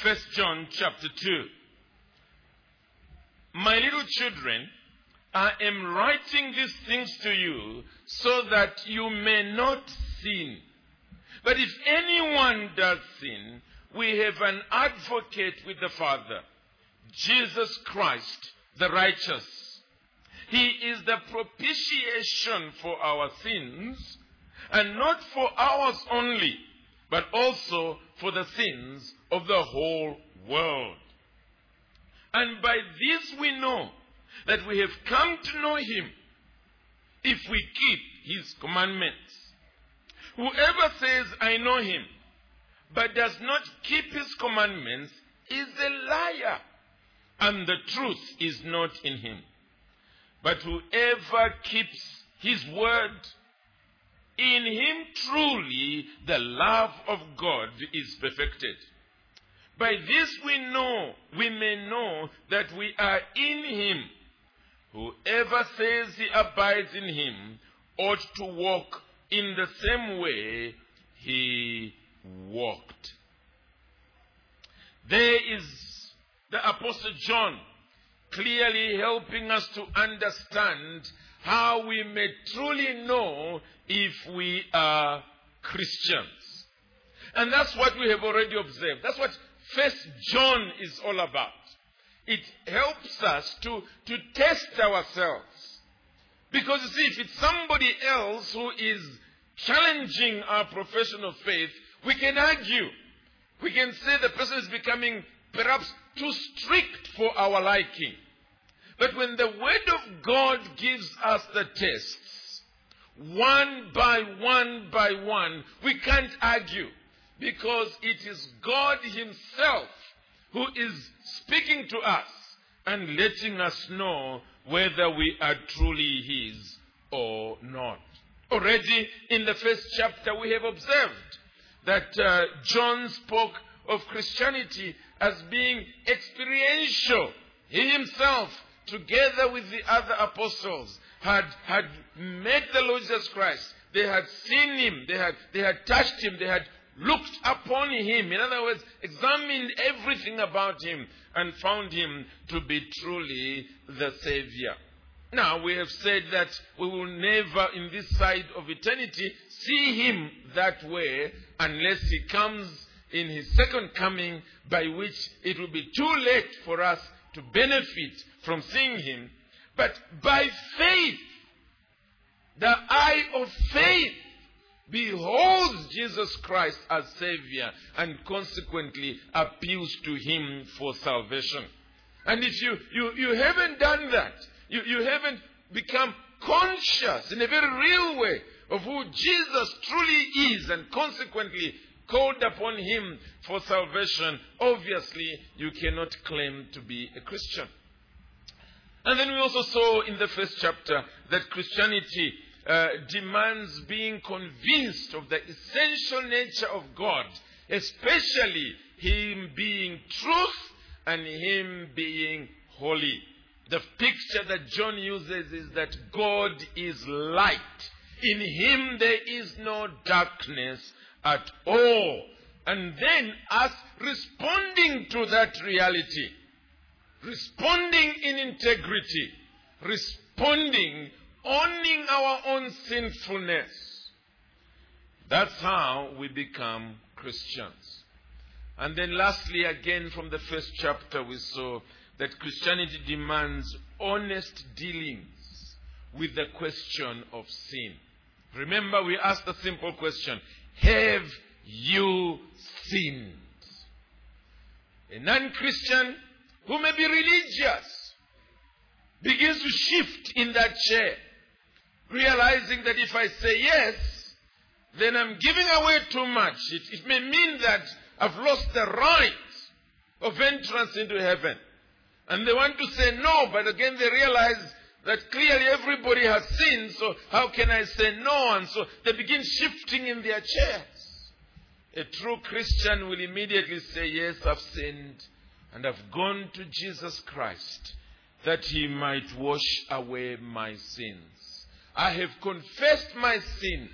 First John chapter 2. My little children, I am writing these things to you so that you may not sin. But if anyone does sin, we have an advocate with the Father, Jesus Christ, the righteous. He is the propitiation for our sins, and not for ours only, but also for the sins of the whole world. And by this we know that we have come to know him if we keep his commandments. Whoever says, I know him, but does not keep his commandments is a liar, and the truth is not in him. But whoever keeps his word, in him truly the love of God is perfected. By this we know, we may know that we are in him. Whoever says he abides in him ought to walk in the same way he walked. There is the Apostle John clearly helping us to understand how we may truly know if we are Christians. And that's what we have already observed. That's what First John is all about. It helps us to, to test ourselves. Because you see, if it's somebody else who is challenging our profession of faith, we can argue. We can say the person is becoming perhaps too strict for our liking. But when the Word of God gives us the tests, one by one by one, we can't argue because it is God Himself who is speaking to us and letting us know whether we are truly His or not. Already in the first chapter, we have observed that uh, John spoke of Christianity as being experiential. He himself, together with the other apostles, had, had met the Lord Jesus Christ. They had seen him. They had, they had touched him. They had looked upon him. In other words, examined everything about him and found him to be truly the Savior. Now, we have said that we will never, in this side of eternity, see him that way unless he comes in his second coming, by which it will be too late for us to benefit from seeing him. But by faith, the eye of faith beholds Jesus Christ as Savior and consequently appeals to Him for salvation. And if you, you, you haven't done that, you, you haven't become conscious in a very real way of who Jesus truly is and consequently called upon Him for salvation, obviously you cannot claim to be a Christian. And then we also saw in the first chapter that Christianity uh, demands being convinced of the essential nature of God, especially Him being truth and Him being holy. The picture that John uses is that God is light. In Him there is no darkness at all. And then us responding to that reality, responding in integrity, responding owning our own sinfulness. That's how we become Christians. And then, lastly, again from the first chapter, we saw that Christianity demands honest dealings with the question of sin. Remember, we asked a simple question Have you sinned? A non Christian who may be religious begins to shift in that chair realizing that if I say yes, then I'm giving away too much. It, it may mean that I've lost the right of entrance into heaven. And they want to say no, but again they realize that clearly everybody has sinned, so how can I say no? And so they begin shifting in their chairs. A true Christian will immediately say, Yes, I've sinned, and I've gone to Jesus Christ that he might wash away my sins. I have confessed my sin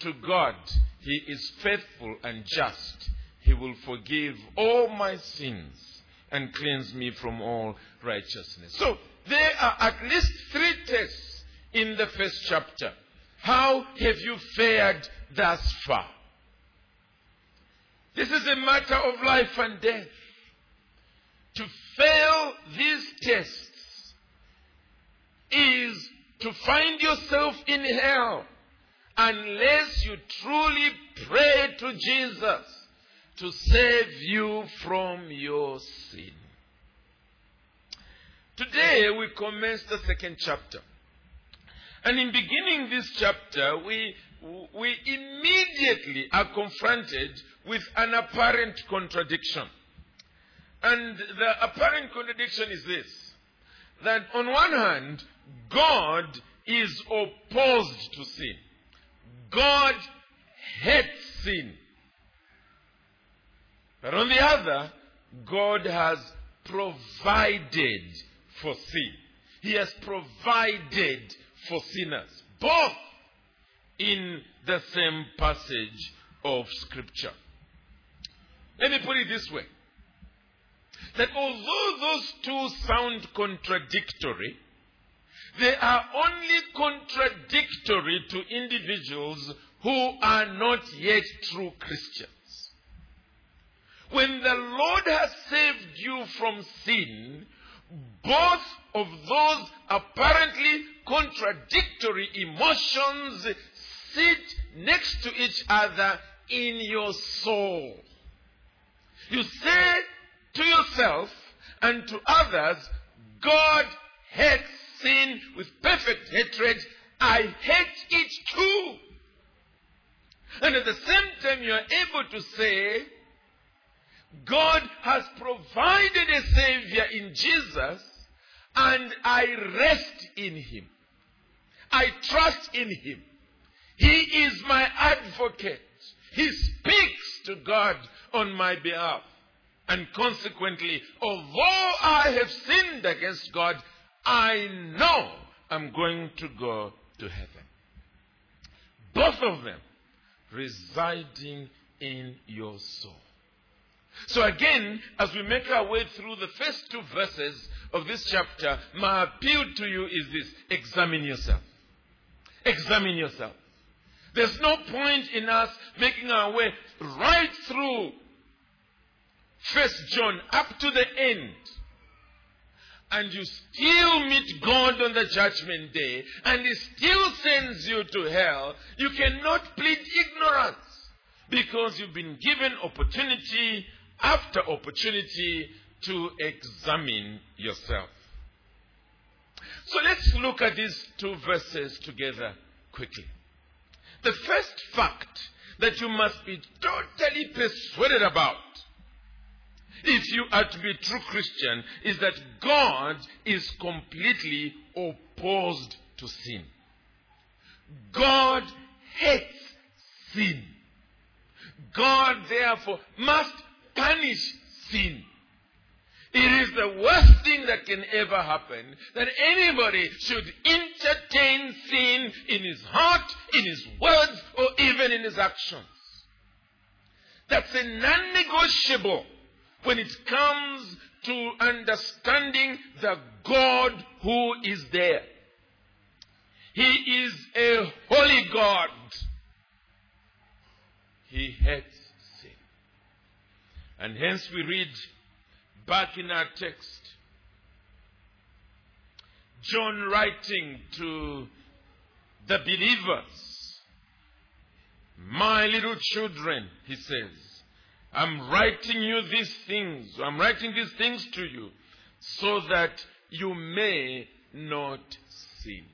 to God. He is faithful and just. he will forgive all my sins and cleanse me from all righteousness. So there are at least three tests in the first chapter. How have you fared thus far? This is a matter of life and death. To fail these tests is to find yourself in hell unless you truly pray to Jesus to save you from your sin. Today we commence the second chapter. And in beginning this chapter, we, we immediately are confronted with an apparent contradiction. And the apparent contradiction is this that on one hand, God is opposed to sin. God hates sin. But on the other, God has provided for sin. He has provided for sinners, both in the same passage of Scripture. Let me put it this way that although those two sound contradictory, they are only contradictory to individuals who are not yet true Christians. When the Lord has saved you from sin, both of those apparently contradictory emotions sit next to each other in your soul. You say to yourself and to others, God hates sin with perfect hatred. I hate it too. And at the same time, you are able to say, God has provided a Savior in Jesus, and I rest in Him. I trust in Him. He is my advocate. He speaks to God on my behalf. And consequently, although I have sinned against God, I know I'm going to go to heaven. Both of them residing in your soul. So again, as we make our way through the first two verses of this chapter, my appeal to you is this examine yourself. Examine yourself. There's no point in us making our way right through First John up to the end. And you still meet God on the judgment day, and He still sends you to hell. You cannot plead ignorance because you've been given opportunity after opportunity to examine yourself. So let's look at these two verses together quickly. The first fact that you must be totally persuaded about if you are to be a true Christian is that God is completely opposed to sin. God hates sin. God therefore must punish sin. It is the worst thing that can ever happen that anybody should entertain sin in his heart, in his words, or even in his actions. That's a non negotiable when it comes to understanding the God who is there. He is a holy God. He hates sin. And hence we read back in our text, John writing to the believers, My little children, he says, I'm writing you these things. I'm writing these things to you so that you may not sin.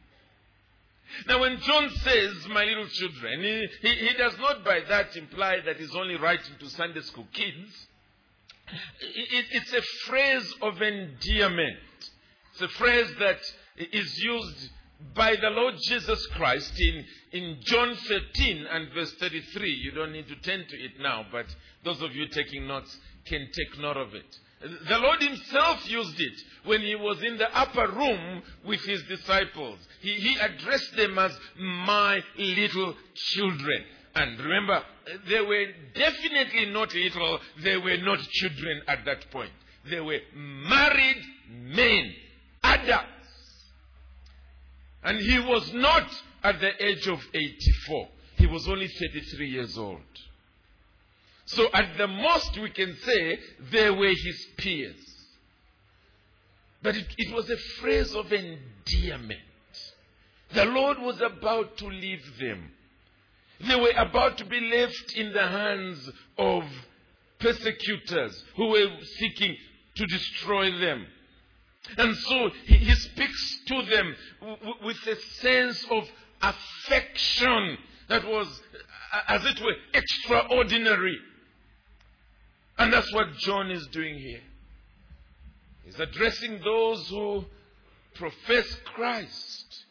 Now, when John says, my little children, he, he, he, does not by that imply that he's only writing to Sunday school kids. It, it's a phrase of endearment. It's a phrase that is used by the Lord Jesus Christ in, in John 13 and verse 33. You don't need to turn to it now, but those of you taking notes can take note of it. The Lord Himself used it when He was in the upper room with His disciples. He, he addressed them as my little children. And remember, they were definitely not little, they were not children at that point. They were married men, adults. And he was not at the age of 84. He was only 33 years old. So at the most we can say they were his peers. But it, it was a phrase of endearment. The Lord was about to leave them. They were about to be left in the hands of persecutors who were seeking to destroy them. And so he, he speaks to them w- with a sense of affection that was, as it were, extraordinary. And that's what John is doing here. He's addressing those who profess Christ.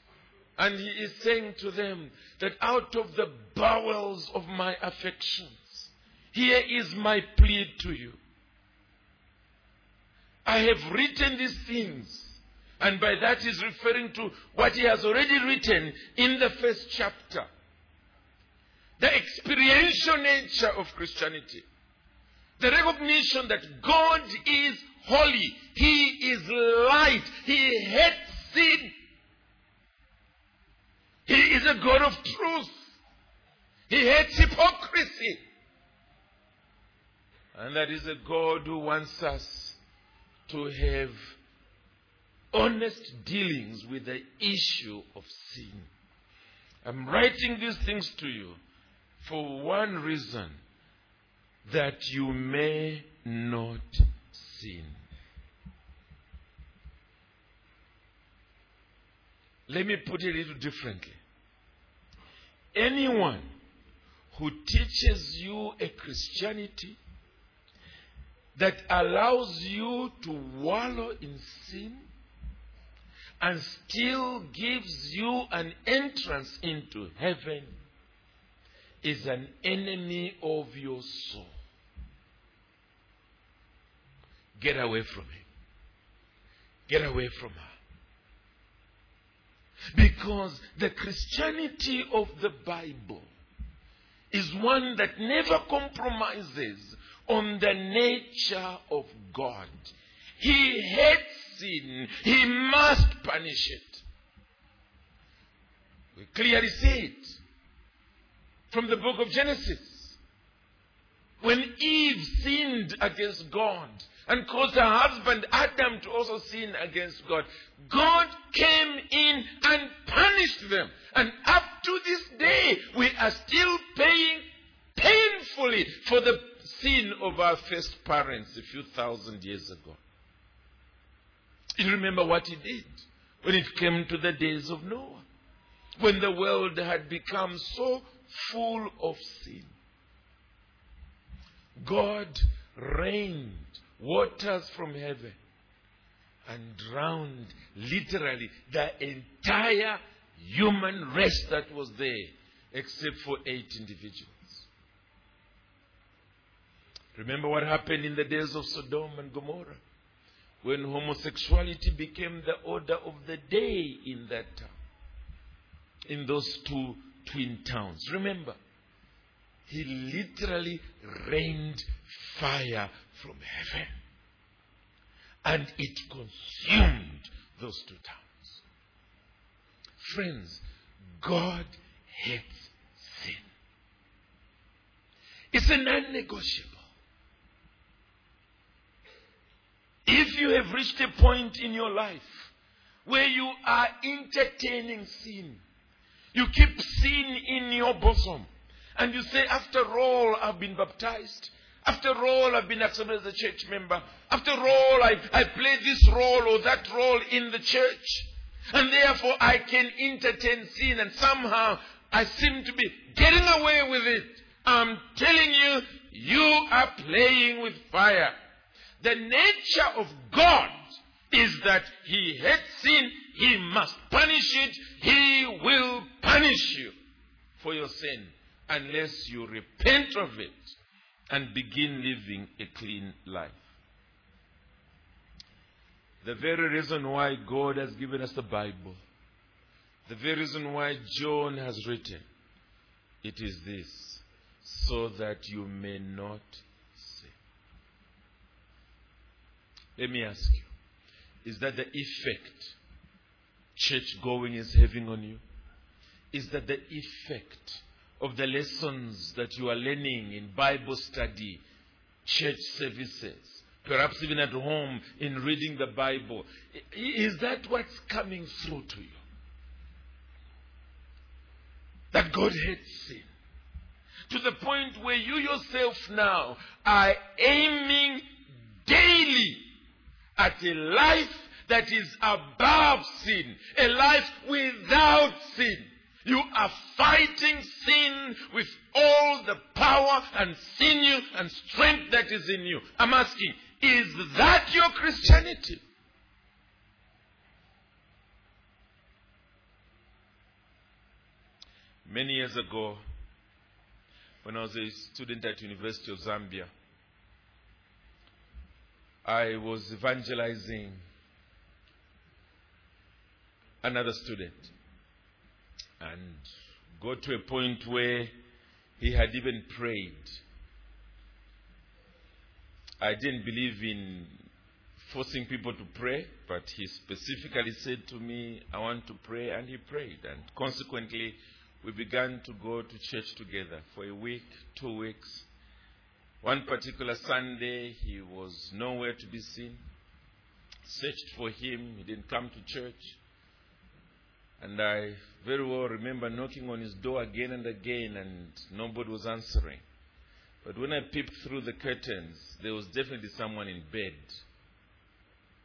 And he is saying to them that out of the bowels of my affections, here is my plea to you. I have written these things. And by that he's referring to what he has already written in the first chapter. The experiential nature of Christianity. The recognition that God is holy. He is light. He hates sin. He is a God of truth. He hates hypocrisy. And that is a God who wants us to have honest dealings with the issue of sin. I'm writing these things to you for one reason that you may not sin. Let me put it a little differently. Anyone who teaches you a Christianity that allows you to wallow in sin and still gives you an entrance into heaven is an enemy of your soul. Get away from him. Get away from her. Because the Christianity of the Bible is one that never compromises on the nature of God. He hates sin. He must punish it. We clearly see it from the book of Genesis. When Eve sinned against God and caused her husband Adam to also sin against God, God came in and punished them. And up to this day, we are still paying painfully for the sin of our first parents a few thousand years ago. You remember what he did when it came to the days of Noah, when the world had become so full of sin. God rained waters from heaven and drowned literally the entire human race that was there, except for eight individuals. Remember what happened in the days of Sodom and Gomorrah when homosexuality became the order of the day in that town, in those two twin towns. Remember, he literally rained fire from heaven and it consumed those two towns. Friends, God hates sin. It's a non negotiable. If you have reached a point in your life where you are entertaining sin, you keep sin in your bosom, and you say, After all, I've been baptized. After all, I've been accepted as a church member. After all, I, I play this role or that role in the church. And therefore, I can entertain sin, and somehow I seem to be getting away with it. I'm telling you, you are playing with fire. The nature of God is that He hates sin, He must punish it, He will punish you for your sin unless you repent of it and begin living a clean life. The very reason why God has given us the Bible, the very reason why John has written, it is this so that you may not sin. Let me ask you is that the effect church going is having on you? Is that the effect of the lessons that you are learning in Bible study, church services, perhaps even at home in reading the Bible? Is that what's coming through to you? That God hates sin. To the point where you yourself now are aiming daily at a life that is above sin, a life without sin. You are fighting sin with all the power and sinew and strength that is in you. I'm asking, is that your Christianity? Many years ago, when I was a student at University of Zambia, I was evangelizing another student and got to a point where he had even prayed. I didn't believe in forcing people to pray, but he specifically said to me, I want to pray, and he prayed. And consequently, we began to go to church together for a week, two weeks. One particular Sunday, he was nowhere to be seen. Searched for him, he didn't come to church. And I very well remember knocking on his door again and again, and nobody was answering. But when I peeped through the curtains, there was definitely someone in bed.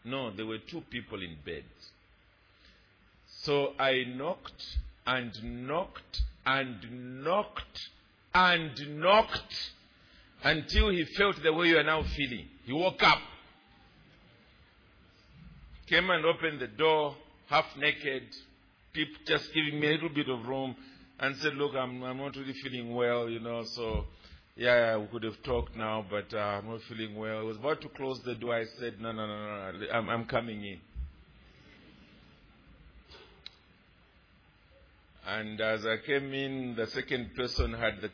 No, there were two people in bed. So I knocked and knocked and knocked and knocked until he felt the way you are now feeling. He woke up, came and opened the door, half naked, just giving me a little bit of room, and said, Look, I'm, I'm not really feeling well, you know, so yeah, we could have talked now, but uh, I'm not feeling well. I was about to close the door. I said, No, no, no, no, I'm, I'm coming in. And as I came in, the second person had the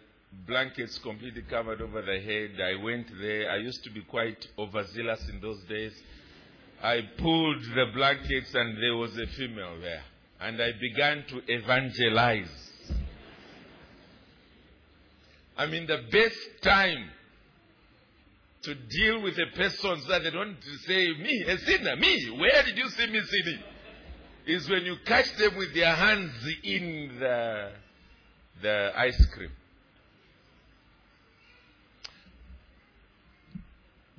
blankets completely covered over the head. I went there. I used to be quite overzealous in those days. I pulled the blankets and there was a female there. And I began to evangelize. I mean, the best time to deal with a person so that they don't say, Me, a sinner, me, where did you see me sinning? Is when you catch them with their hands in the, the ice cream.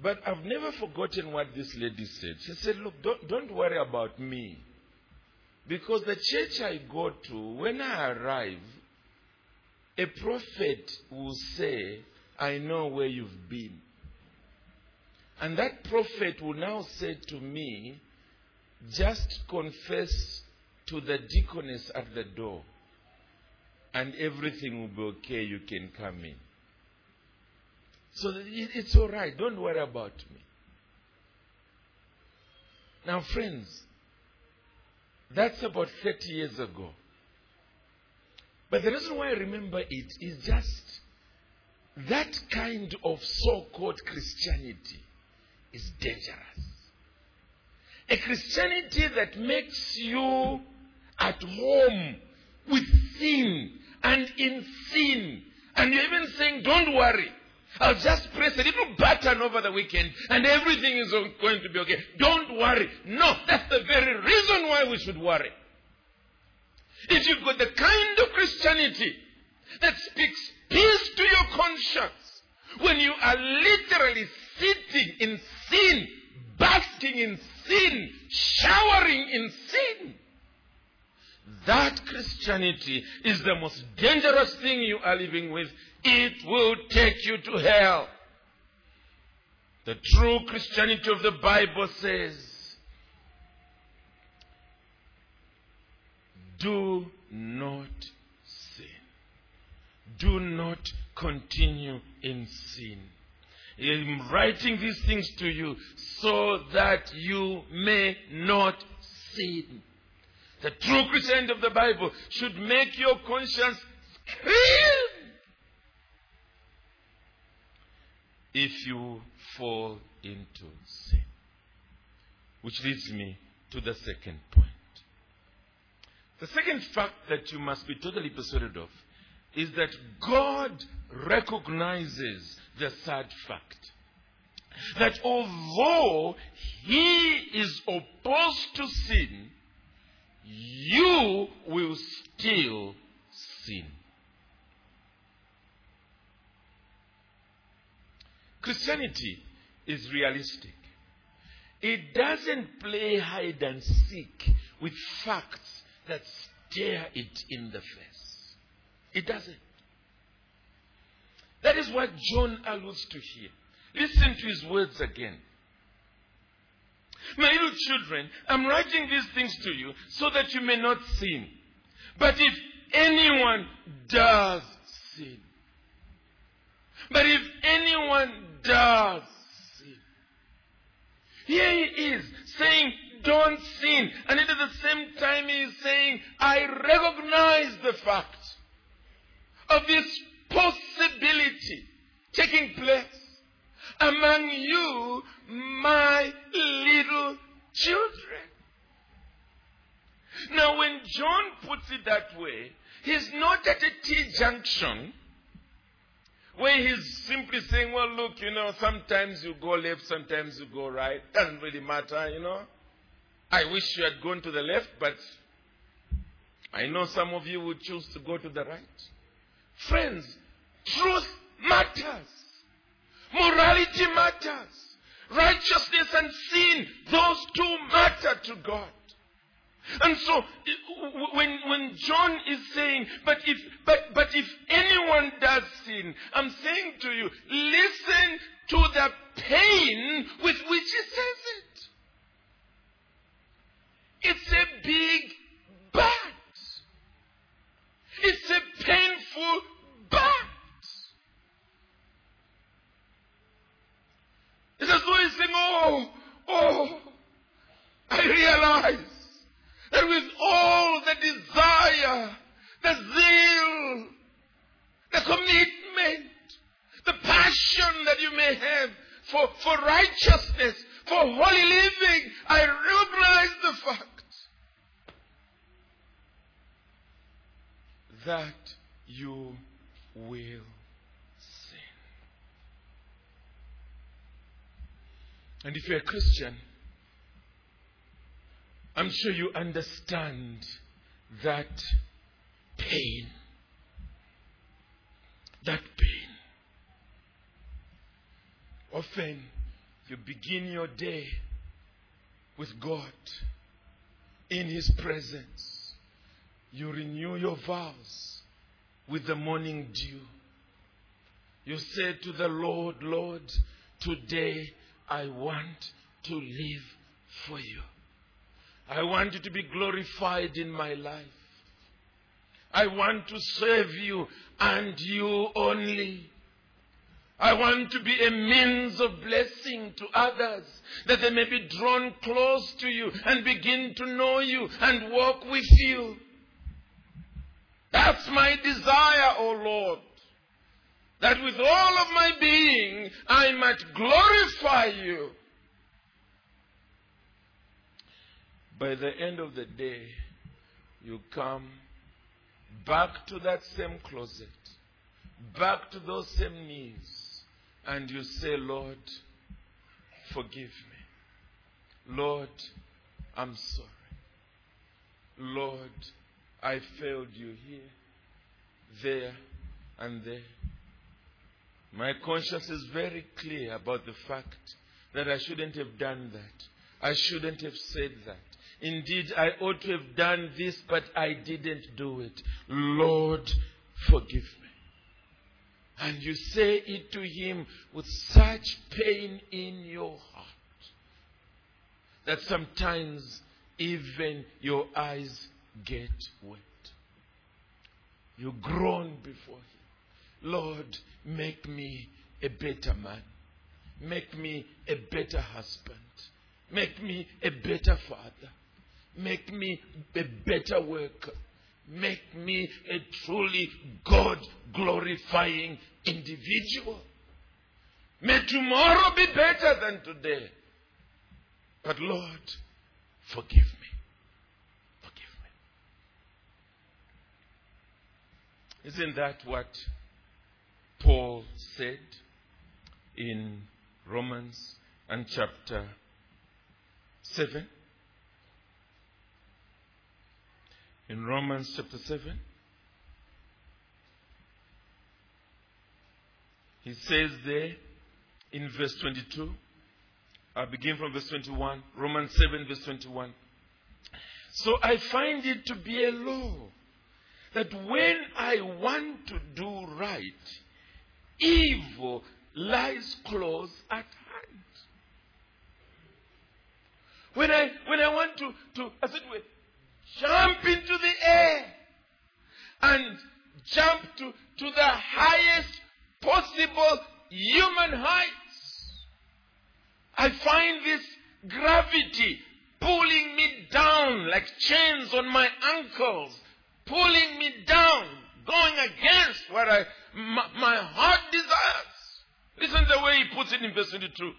But I've never forgotten what this lady said. She said, Look, don't, don't worry about me. Because the church I go to, when I arrive, a prophet will say, I know where you've been. And that prophet will now say to me, just confess to the deaconess at the door, and everything will be okay. You can come in. So it's all right. Don't worry about me. Now, friends, that's about 30 years ago. But the reason why I remember it is just that kind of so called Christianity is dangerous. A Christianity that makes you at home with sin and in sin. And you're even saying, don't worry. I'll just press a little button over the weekend and everything is going to be okay. Don't worry. No, that's the very reason why we should worry. If you've got the kind of Christianity that speaks peace to your conscience, when you are literally sitting in sin, basking in sin, showering in sin, that Christianity is the most dangerous thing you are living with. It will take you to hell. The true Christianity of the Bible says, do not sin. Do not continue in sin. I'm writing these things to you so that you may not sin. The true Christianity of the Bible should make your conscience scream if you fall into sin. Which leads me to the second point. The second fact that you must be totally persuaded of is that God recognizes the third fact. That although He is opposed to sin, you will still sin. Christianity is realistic. It doesn't play hide and seek with facts that stare it in the face. It doesn't. That is what John alludes to here. Listen to his words again. My little children, I'm writing these things to you so that you may not sin. But if anyone does sin, but if anyone does sin, here he is saying, don't sin. And at the same time, he is saying, I recognize the fact of this possibility taking place among you, my little children. Now, when John puts it that way, he's not at a T junction where he's simply saying, well, look, you know, sometimes you go left, sometimes you go right. Doesn't really matter, you know. I wish you had gone to the left, but I know some of you would choose to go to the right. Friends, truth matters. Morality matters. Righteousness and sin, those two matter to God. And so, when, when John is saying, but if, but, but if anyone does sin, I'm saying to you, listen to the pain with which he says it. It's a big but. It's a painful but. It's as though he's saying, oh, oh, I realize with all the desire, the zeal, the commitment, the passion that you may have for, for righteousness, for holy living, I recognize the fact that you will sin. And if you're a Christian, I'm sure you understand that pain. That pain. Often you begin your day with God in His presence. You renew your vows with the morning dew. You say to the Lord, Lord, today I want to live for you. I want you to be glorified in my life. I want to serve you and you only. I want to be a means of blessing to others, that they may be drawn close to you and begin to know you and walk with you. That's my desire, O oh Lord. That with all of my being, I might glorify you. By the end of the day, you come back to that same closet, back to those same knees, and you say, Lord, forgive me. Lord, I'm sorry. Lord, I failed you here, there, and there. My conscience is very clear about the fact that I shouldn't have done that. I shouldn't have said that. Indeed, I ought to have done this, but I didn't do it. Lord, forgive me. And you say it to him with such pain in your heart that sometimes even your eyes get wet. You groan before him. Lord, make me a better man. Make me a better husband. Make me a better father. Make me a better worker. Make me a truly God glorifying individual. May tomorrow be better than today. But Lord, forgive me. Forgive me. Isn't that what Paul said in Romans and chapter 7? In Romans chapter 7, he says there in verse 22, I begin from verse 21, Romans 7, verse 21. So I find it to be a law that when I want to do right, evil lies close at hand. When I when I want to, to as it were, jump into the air and jump to, to the highest possible human heights, I find this gravity pulling me down like chains on my ankles, pulling me down, going against what I, my, my heart desires. Listen to the way he puts it in verse 22.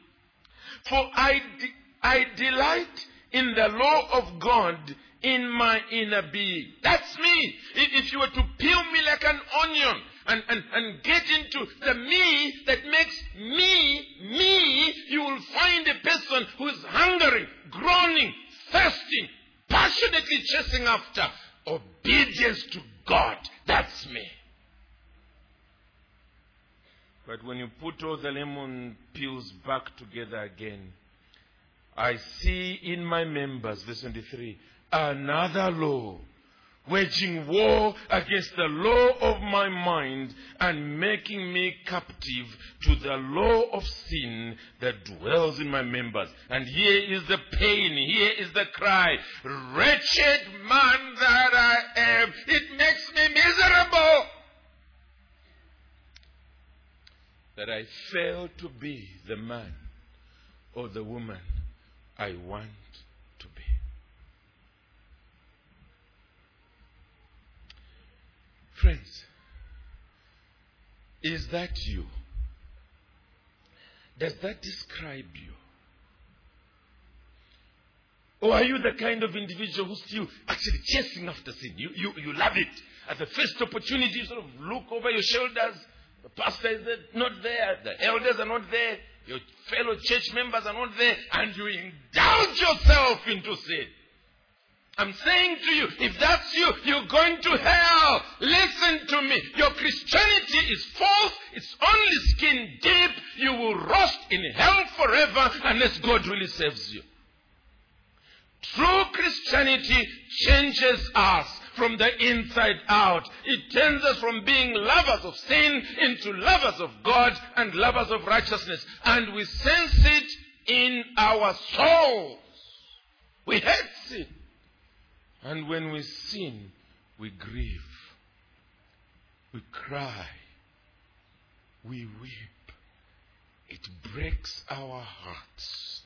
For I, de- I delight in the law of God in my inner being. That's me. If you were to peel me like an onion and, and, and get into the me that makes me me, you will find a person who is hungering, groaning, thirsting, passionately chasing after obedience to God. That's me. But when you put all the lemon peels back together again, I see in my members, verse 23, another law, waging war against the law of my mind and making me captive to the law of sin that dwells in my members. And here is the pain, here is the cry, wretched man that I am, it makes me miserable. That I fail to be the man or the woman I want to be. Friends, is that you? Does that describe you? Or are you the kind of individual who's still actually chasing after sin? You, you, you love it. At the first opportunity, you sort of look over your shoulders. The pastor is not there. The elders are not there. Your fellow church members are not there. And you indulge yourself into sin. I'm saying to you, if that's you, you're going to hell. Listen to me. Your Christianity is false. It's only skin deep. You will rust in hell forever unless God really saves you. True Christianity changes us from the inside out. It turns us from being lovers of sin into lovers of God and lovers of righteousness. And we sense it in our souls. We hate sin. And when we sin, we grieve. We cry. We weep. It breaks our hearts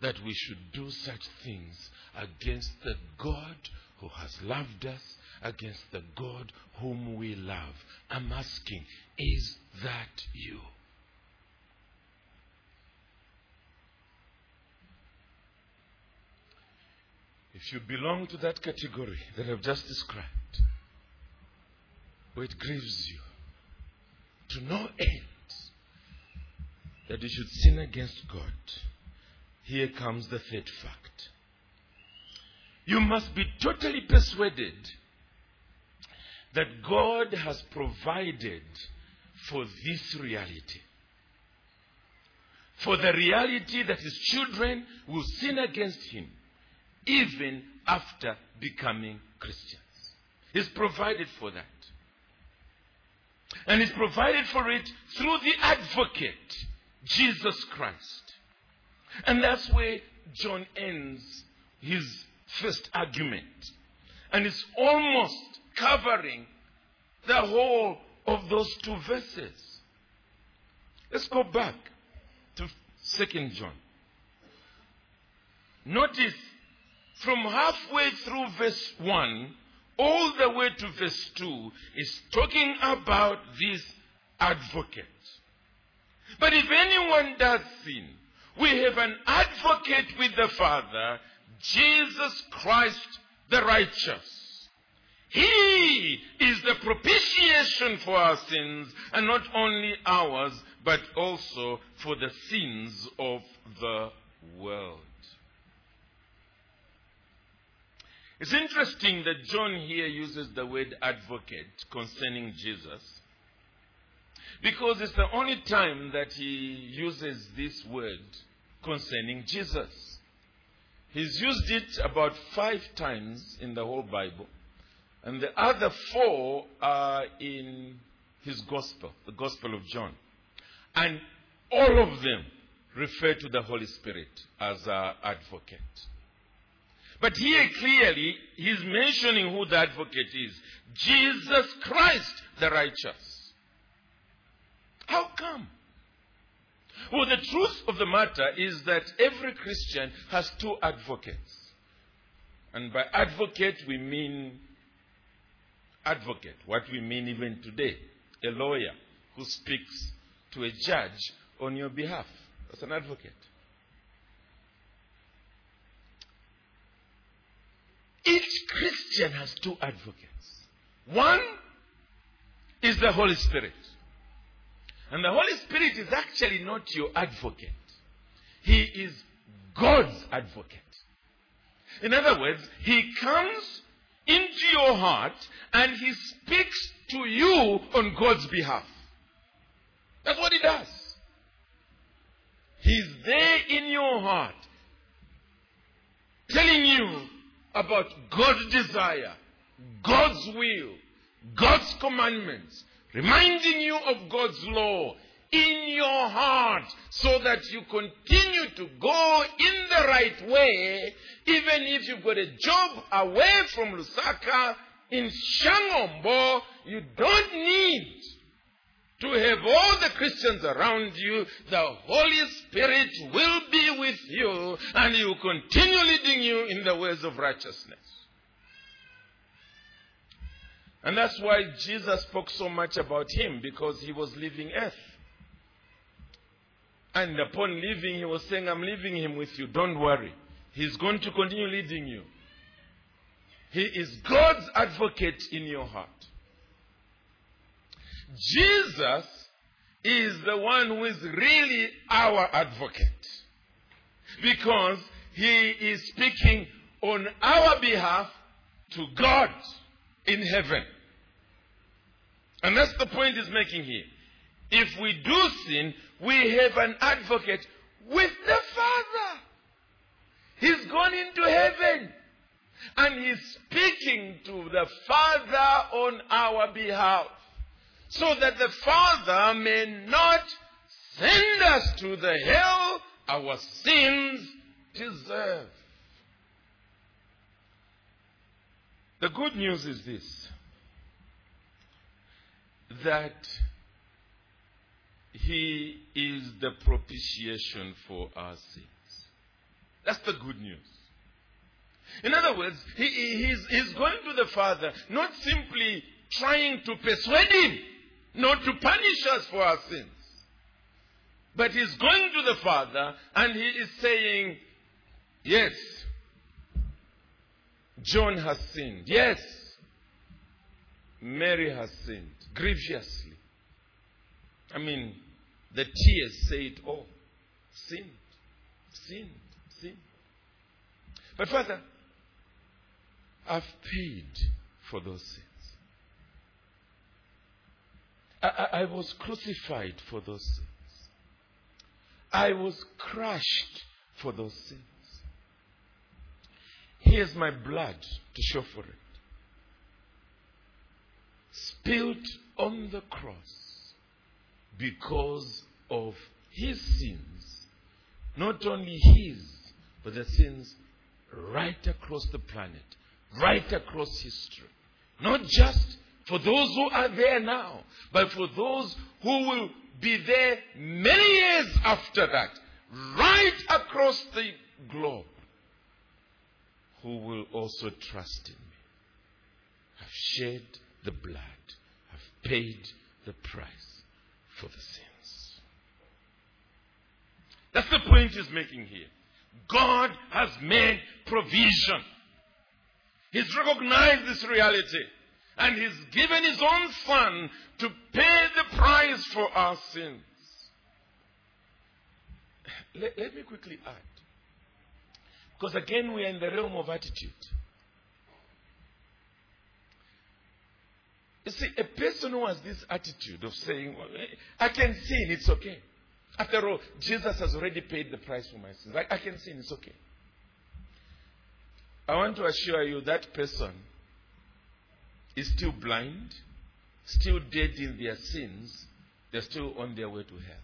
that we should do such things against the God who has loved us, against the God whom we love. I'm asking, is that you? If you belong to that category that I've just described, where it grieves you to no end that you should sin against God, here comes the third fact. You must be totally persuaded that God has provided for this reality. For the reality that his children will sin against him even after becoming Christians. He's provided for that. And He's provided for it through the advocate, Jesus Christ. And that's where John ends his first argument. And it's almost covering the whole of those two verses. Let's go back to Second John. Notice from halfway through verse 1 all the way to verse 2 is talking about this advocate. But if anyone does sin, we have an advocate with the Father, Jesus Christ the righteous. He is the propitiation for our sins, and not only ours, but also for the sins of the world. It's interesting that John here uses the word advocate concerning Jesus because it's the only time that he uses this word concerning Jesus. He's used it about five times in the whole Bible, and the other four are in his gospel, the Gospel of John. And all of them refer to the Holy Spirit as our advocate. But here clearly, he's mentioning who the advocate is Jesus Christ the righteous. How come? Well, the truth of the matter is that every Christian has two advocates. And by advocate, we mean advocate, what we mean even today a lawyer who speaks to a judge on your behalf. That's an advocate. Each Christian has two advocates. One is the Holy Spirit. And the Holy Spirit is actually not your advocate. He is God's advocate. In other words, He comes into your heart and He speaks to you on God's behalf. That's what He does. He's there in your heart, telling you about God's desire, God's will, God's commandments, reminding you of God's law in your heart so that you continue to go in the right way, even if you've got a job away from Lusaka in Shangombo, you don't need to have all the Christians around you, the Holy Spirit will be with you and He will continue leading you in the ways of righteousness. And that's why Jesus spoke so much about Him because He was leaving earth. And upon leaving, He was saying, I'm leaving Him with you. Don't worry. He's going to continue leading you. He is God's advocate in your heart. Jesus is the one who is really our advocate. Because he is speaking on our behalf to God in heaven. And that's the point he's making here. If we do sin, we have an advocate with the Father. He's gone into heaven. And he's speaking to the Father on our behalf so that the Father may not send us to the hell our sins deserve. The good news is this that He is the propitiation for our sins. That's the good news. In other words, he, he's, he's going to the Father, not simply trying to persuade Him not to punish us for our sins. But he's going to the Father and he is saying, Yes, John has sinned. Yes, Mary has sinned grievously. I mean, the tears say it all. Sinned, sinned, sinned. But Father, I've paid for those sins. I, I, was crucified for those sins. I was crushed for those sins. Here's my blood to show for it. Spilt on the cross because of his sins. Not only his, but the sins right across the planet, right across history. Not just for those who are there now, but for those who will be there many years after that, right across the globe, who will also trust in me. I've shed the blood, I've paid the price for the sins. That's the point he's making here. God has made provision. He's recognized this reality. And he's given his own son to pay the price for our sins. Let, let me quickly add. Because again, we are in the realm of attitude. You see, a person who has this attitude of saying, well, eh, I can sin, it's okay. After all, Jesus has already paid the price for my sins. I, I can sin, it's okay. I want to assure you that person is still blind, still dead in their sins, they're still on their way to hell.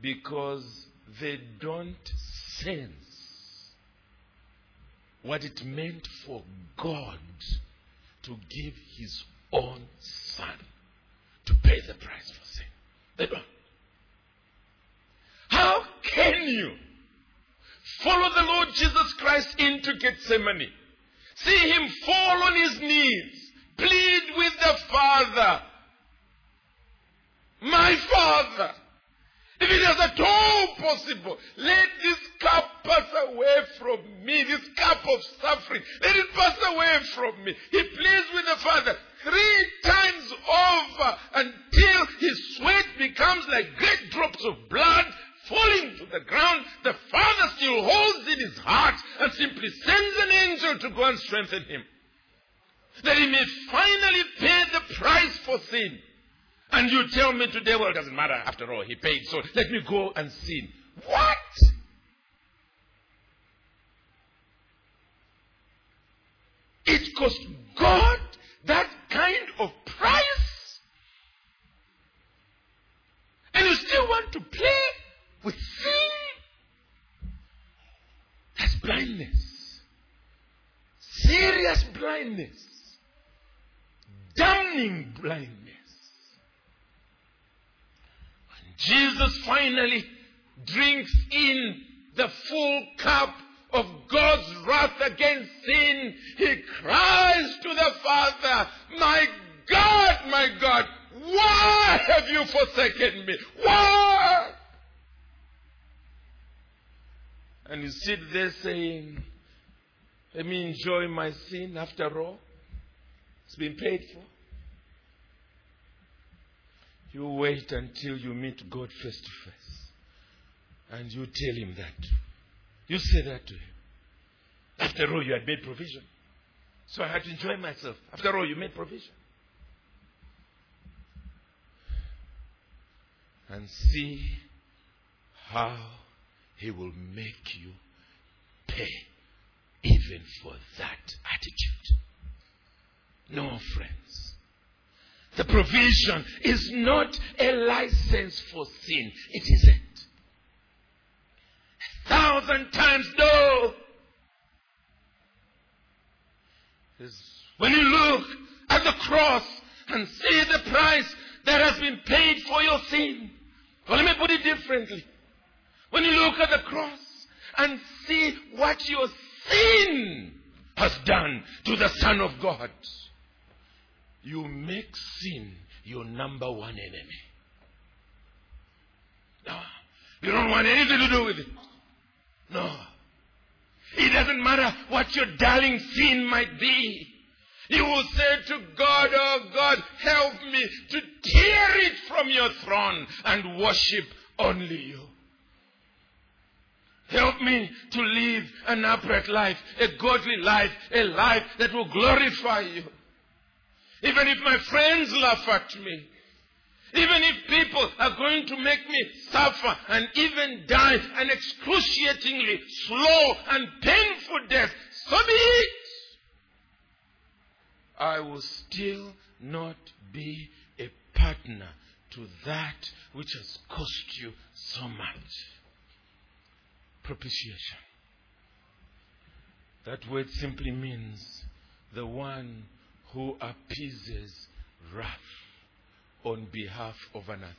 Because they don't sense what it meant for God to give his own son to pay the price for sin. They don't. How can you follow the Lord Jesus Christ into Gethsemane? See him fall on his knees, plead with the Father. My Father, if it is at all possible, let this cup pass away from me, this cup of suffering, let it pass away from me. He pleads with the Father three times over until his sweat becomes like great drops of blood falling to the ground. The Father still holds in his heart and simply sends an angel to go and strengthen him. That he may finally pay the price for sin. And you tell me today, well, it doesn't matter. After all, he paid, so let me go and sin. What? It cost God that kind of price. And you still want to play with sin? That's blindness. Serious blindness. Damning blindness. And Jesus finally drinks in the full cup of God's wrath against sin. He cries to the Father, My God, my God, why have you forsaken me? Why? And you sit there saying, Let me enjoy my sin after all. It's been paid for. You wait until you meet God face to face. And you tell him that. You say that to him. After all, you had made provision. So I had to enjoy myself. After all, you made provision. And see how he will make you pay even for that attitude. No, friends. The provision is not a license for sin. It isn't. A thousand times no. When you look at the cross and see the price that has been paid for your sin. Well, let me put it differently. When you look at the cross and see what your sin has done to the Son of God, you make sin your number one enemy. No. You don't want anything to do with it. No. It doesn't matter what your darling sin might be. You will say to God, Oh God, help me to tear it from your throne and worship only you. Help me to live an upright life, a godly life, a life that will glorify you. Even if my friends laugh at me, even if people are going to make me suffer and even die an excruciatingly slow and painful death, so be it. I will still not be a partner to that which has cost you so much. Propitiation. That word simply means the one who appeases wrath on behalf of another.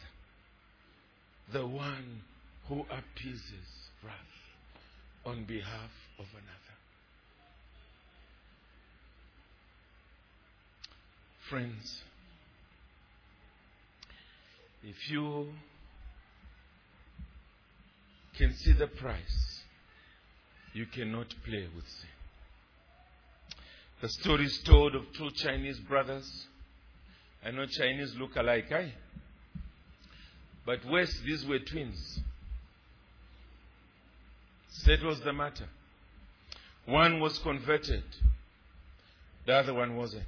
The one who appeases wrath on behalf of another. Friends, if you can see the price, you cannot play with sin. The story is told of two Chinese brothers. I know Chinese look alike, eh? But West, these were twins. That was the matter. One was converted, the other one wasn't.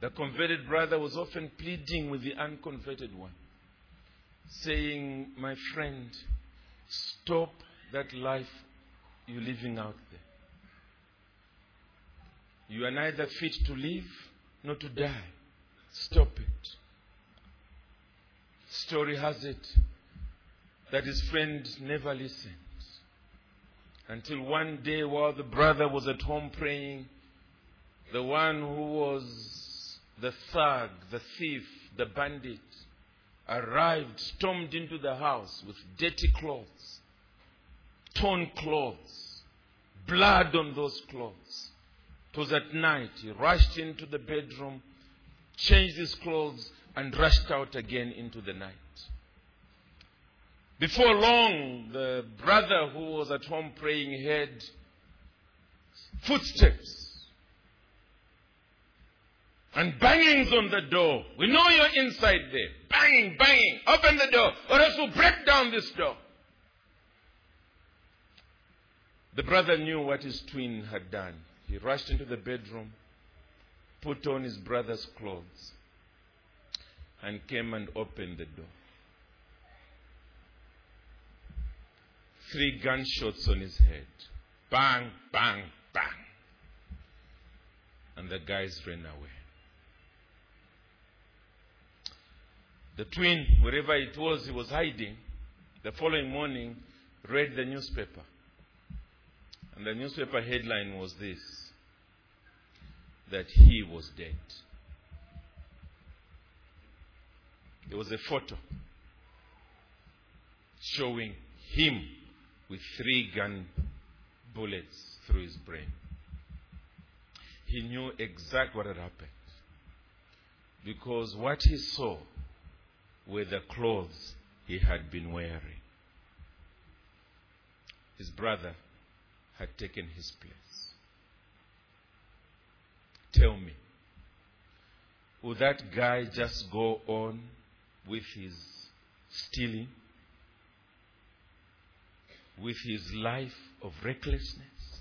The converted brother was often pleading with the unconverted one, saying, My friend, stop that life you're living out there. You are neither fit to live nor to die. Stop it. Story has it that his friend never listened. Until one day, while the brother was at home praying, the one who was the thug, the thief, the bandit, arrived, stormed into the house with dirty clothes, torn clothes, blood on those clothes. It was at night. He rushed into the bedroom, changed his clothes, and rushed out again into the night. Before long, the brother who was at home praying heard footsteps and bangings on the door. We know you're inside there. Banging, banging. Open the door, or else we'll break down this door. The brother knew what his twin had done. He rushed into the bedroom, put on his brother's clothes, and came and opened the door. three gunshots on his head. Bang, bang, bang. And the guys ran away. The twin, wherever it was he was hiding, the following morning read the newspaper. And the newspaper headline was this that he was dead. There was a photo showing him with three gun bullets through his brain. He knew exactly what had happened. Because what he saw were the clothes he had been wearing. His brother had taken his place. Tell me, would that guy just go on with his stealing? with his life of recklessness?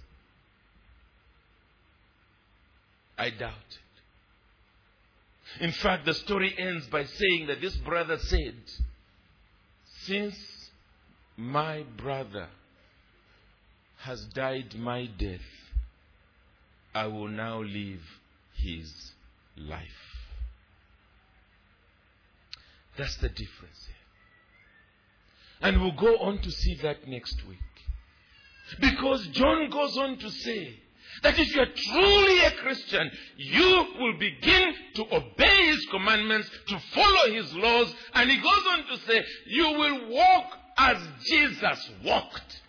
I doubt. In fact, the story ends by saying that this brother said, Since my brother has died my death, I will now live his life. That's the difference here. And we'll go on to see that next week. Because John goes on to say that if you're truly a Christian, you will begin to obey his commandments, to follow his laws, and he goes on to say, you will walk as Jesus walked.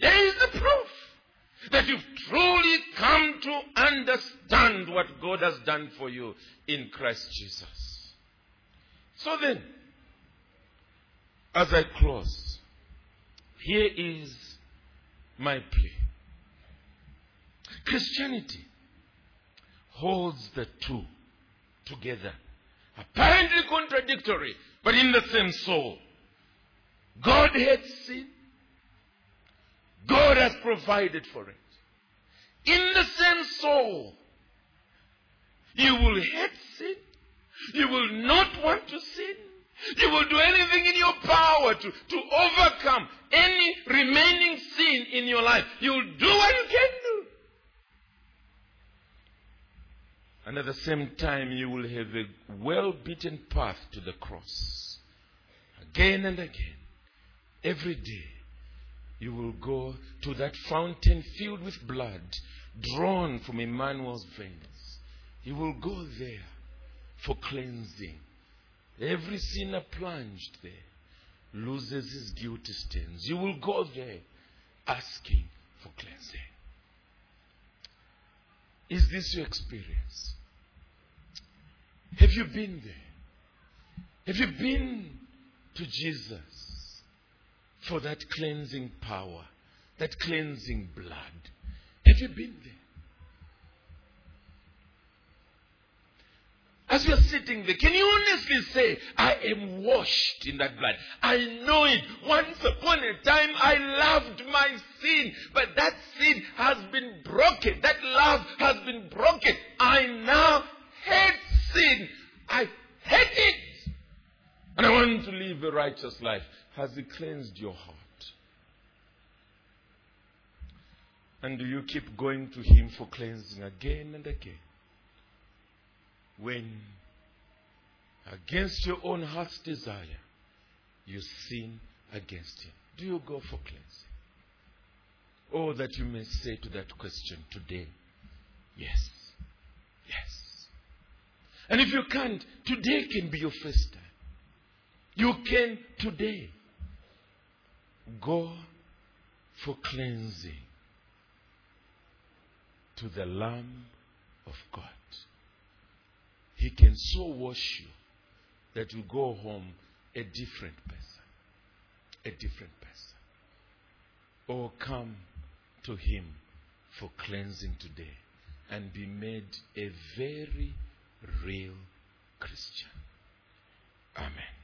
There is the proof that you've truly come to understand what God has done for you in Christ Jesus. So then, as I close, here is my plea. Christianity holds the two together. Apparently contradictory, but in the same soul. God hates sin. God has provided for it. In the same soul, you will hate sin. You will not want to sin. You will do anything in your power to, to overcome any remaining sin in your life. You'll do what you can do. And at the same time, you will have a well beaten path to the cross. Again and again. Every day, you will go to that fountain filled with blood drawn from Emmanuel's veins. You will go there for cleansing. Every sinner plunged there loses his guilty stains. You will go there asking for cleansing. Is this your experience? Have you been there? Have you been to Jesus for that cleansing power, that cleansing blood. Have you been there? As you're sitting there, can you honestly say, I am washed in that blood? I know it. Once upon a time, I loved my sin, but that sin has been broken. That love has been broken. I now hate sin. I hate it. And I want to live a righteous life. Has He cleansed your heart? And do you keep going to Him for cleansing again and again? When, against your own heart's desire, you sin against Him, do you go for cleansing? Oh, that you may say to that question today, yes, yes. And if you can't, today can be your first time. You can today go for cleansing to the Lamb of God. He can so wash you that you go home a different person. A different person. Or come to Him for cleansing today and be made a very real Christian. Amen.